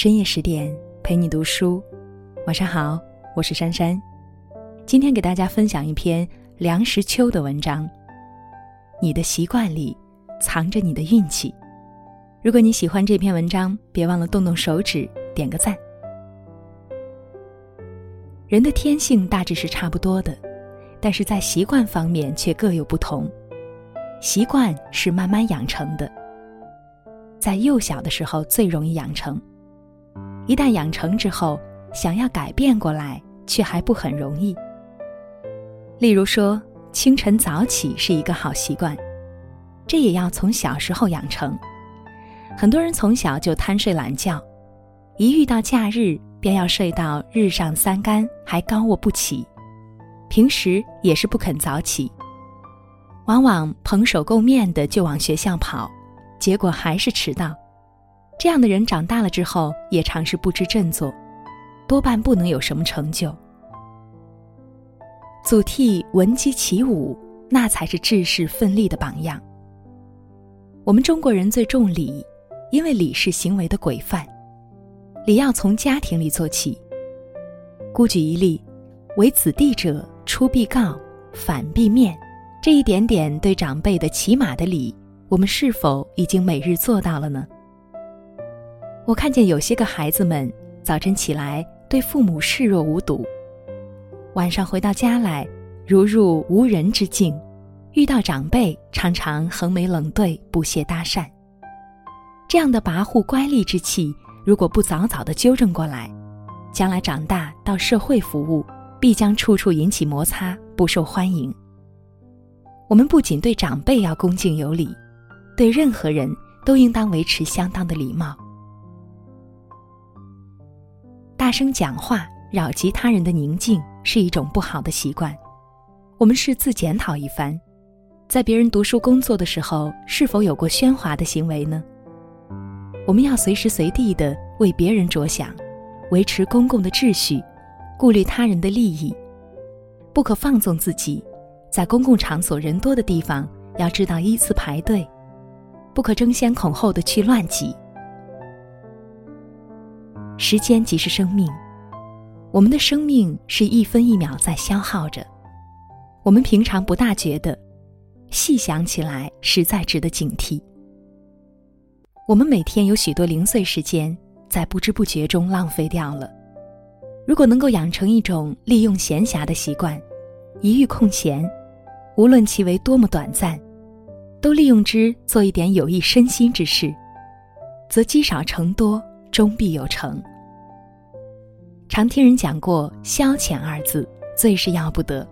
深夜十点陪你读书，晚上好，我是珊珊。今天给大家分享一篇梁实秋的文章。你的习惯里藏着你的运气。如果你喜欢这篇文章，别忘了动动手指点个赞。人的天性大致是差不多的，但是在习惯方面却各有不同。习惯是慢慢养成的，在幼小的时候最容易养成，一旦养成之后，想要改变过来却还不很容易。例如说，清晨早起是一个好习惯，这也要从小时候养成。很多人从小就贪睡懒觉，一遇到假日便要睡到日上三竿，还高卧不起，平时也是不肯早起。往往蓬首垢面的就往学校跑，结果还是迟到。这样的人长大了之后也常是不知振作，多半不能有什么成就。祖逖闻鸡起舞，那才是志士奋力的榜样。我们中国人最重礼，因为礼是行为的规范，礼要从家庭里做起。孤举一例，为子弟者，出必告，反必面。这一点点对长辈的起码的礼，我们是否已经每日做到了呢？我看见有些个孩子们早晨起来对父母视若无睹，晚上回到家来如入无人之境，遇到长辈常常横眉冷对，不屑搭讪。这样的跋扈乖戾之气，如果不早早的纠正过来，将来长大到社会服务，必将处处引起摩擦，不受欢迎。我们不仅对长辈要恭敬有礼，对任何人都应当维持相当的礼貌。大声讲话扰及他人的宁静是一种不好的习惯。我们是自检讨一番，在别人读书工作的时候，是否有过喧哗的行为呢？我们要随时随地的为别人着想，维持公共的秩序，顾虑他人的利益，不可放纵自己。在公共场所人多的地方，要知道依次排队，不可争先恐后的去乱挤。时间即是生命，我们的生命是一分一秒在消耗着，我们平常不大觉得，细想起来实在值得警惕。我们每天有许多零碎时间在不知不觉中浪费掉了，如果能够养成一种利用闲暇的习惯，一遇空闲。无论其为多么短暂，都利用之做一点有益身心之事，则积少成多，终必有成。常听人讲过“消遣”二字，最是要不得。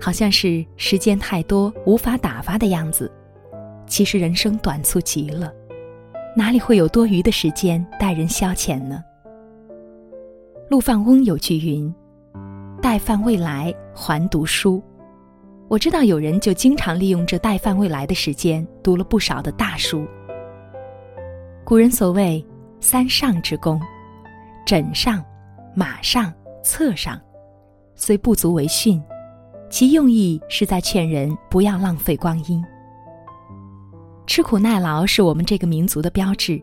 好像是时间太多无法打发的样子，其实人生短促极了，哪里会有多余的时间待人消遣呢？陆放翁有句云：“待饭未来，还读书。”我知道有人就经常利用这待饭未来的时间读了不少的大书。古人所谓“三上之功”，枕上、马上、侧上，虽不足为训，其用意是在劝人不要浪费光阴。吃苦耐劳是我们这个民族的标志，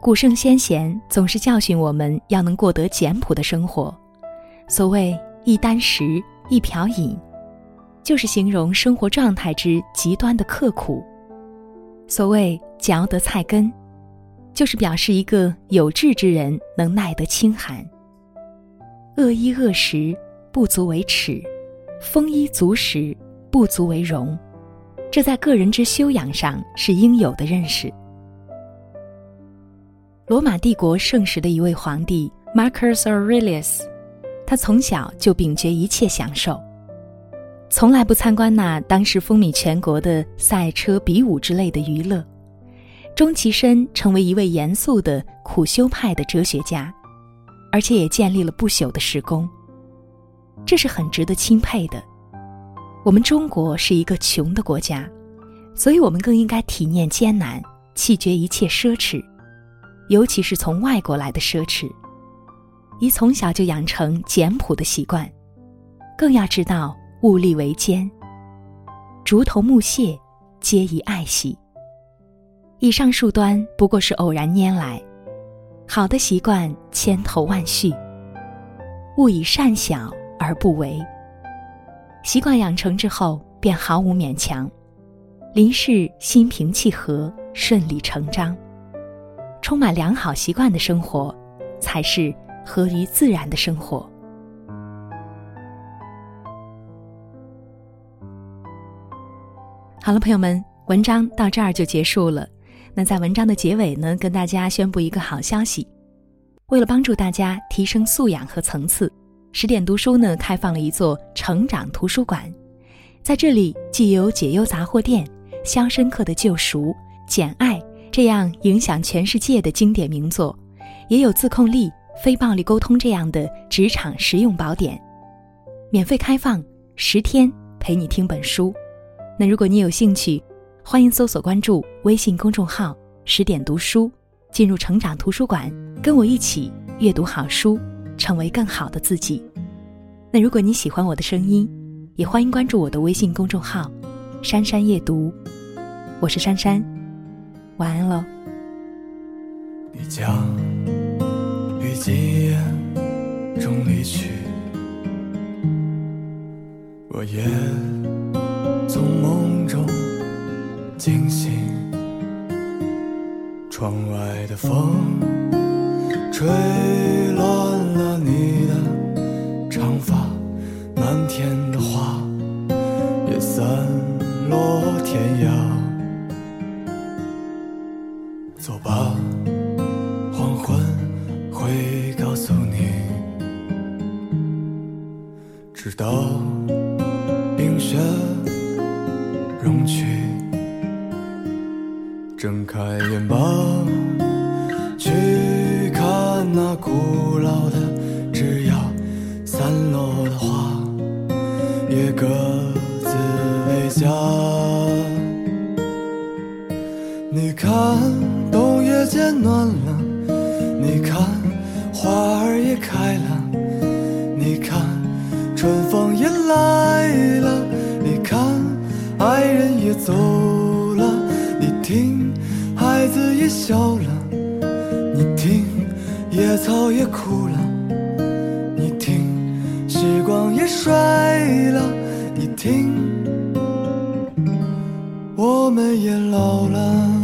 古圣先贤总是教训我们要能过得简朴的生活。所谓一箪食，一瓢饮。就是形容生活状态之极端的刻苦。所谓嚼得菜根，就是表示一个有志之人能耐得清寒。恶衣恶食不足为耻，丰衣足食不足为荣。这在个人之修养上是应有的认识。罗马帝国盛时的一位皇帝 Marcus Aurelius，他从小就秉绝一切享受。从来不参观那当时风靡全国的赛车、比武之类的娱乐，终其身成为一位严肃的苦修派的哲学家，而且也建立了不朽的史功。这是很值得钦佩的。我们中国是一个穷的国家，所以我们更应该体念艰难，弃绝一切奢侈，尤其是从外国来的奢侈，宜从小就养成简朴的习惯，更要知道。物力维艰，竹头木屑，皆宜爱惜。以上数端不过是偶然拈来，好的习惯千头万绪，勿以善小而不为。习惯养成之后，便毫无勉强，临事心平气和，顺理成章。充满良好习惯的生活，才是合于自然的生活。好了，朋友们，文章到这儿就结束了。那在文章的结尾呢，跟大家宣布一个好消息：为了帮助大家提升素养和层次，十点读书呢开放了一座成长图书馆。在这里，既有《解忧杂货店》《肖申克的救赎》《简爱》这样影响全世界的经典名作，也有《自控力》《非暴力沟通》这样的职场实用宝典，免费开放十天，陪你听本书。那如果你有兴趣，欢迎搜索关注微信公众号“十点读书”，进入成长图书馆，跟我一起阅读好书，成为更好的自己。那如果你喜欢我的声音，也欢迎关注我的微信公众号“珊珊夜读”，我是珊珊，晚安喽。你将于今夜中离去，我也。从梦惊醒，窗外的风吹乱了你的长发，漫天的花也散落天涯。走吧，黄昏会告诉你，直到冰雪。睁开眼吧，去看那古老的枝桠，散落的花也各自为家。你看，冬夜渐暖了，你看，花儿也开了，你看，春风也来了，你看。爱人也走了，你听，孩子也笑了，你听，野草也哭了，你听，时光也衰了，你听，我们也老了。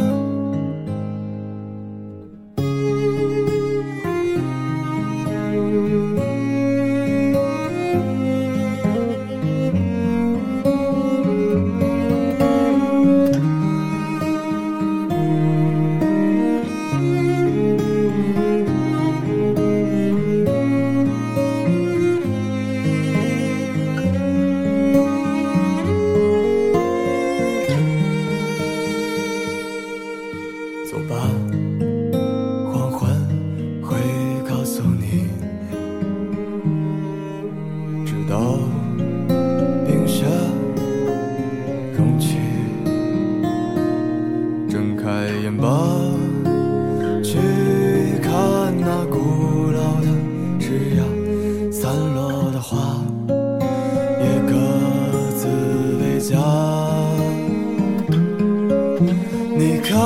看，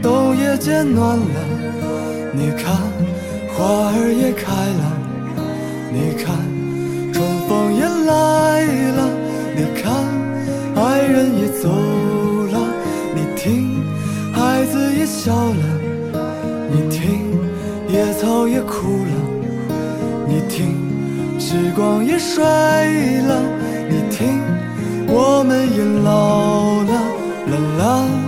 冬夜渐暖了，你看花儿也开了，你看春风也来了，你看爱人也走了，你听孩子也笑了，你听野草也枯了，你听时光也衰了，你听我们也老了，啦啦。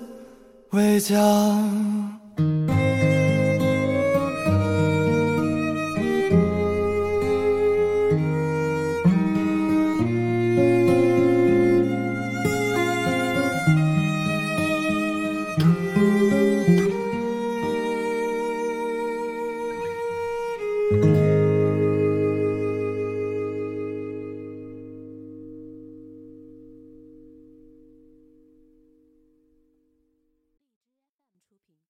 为家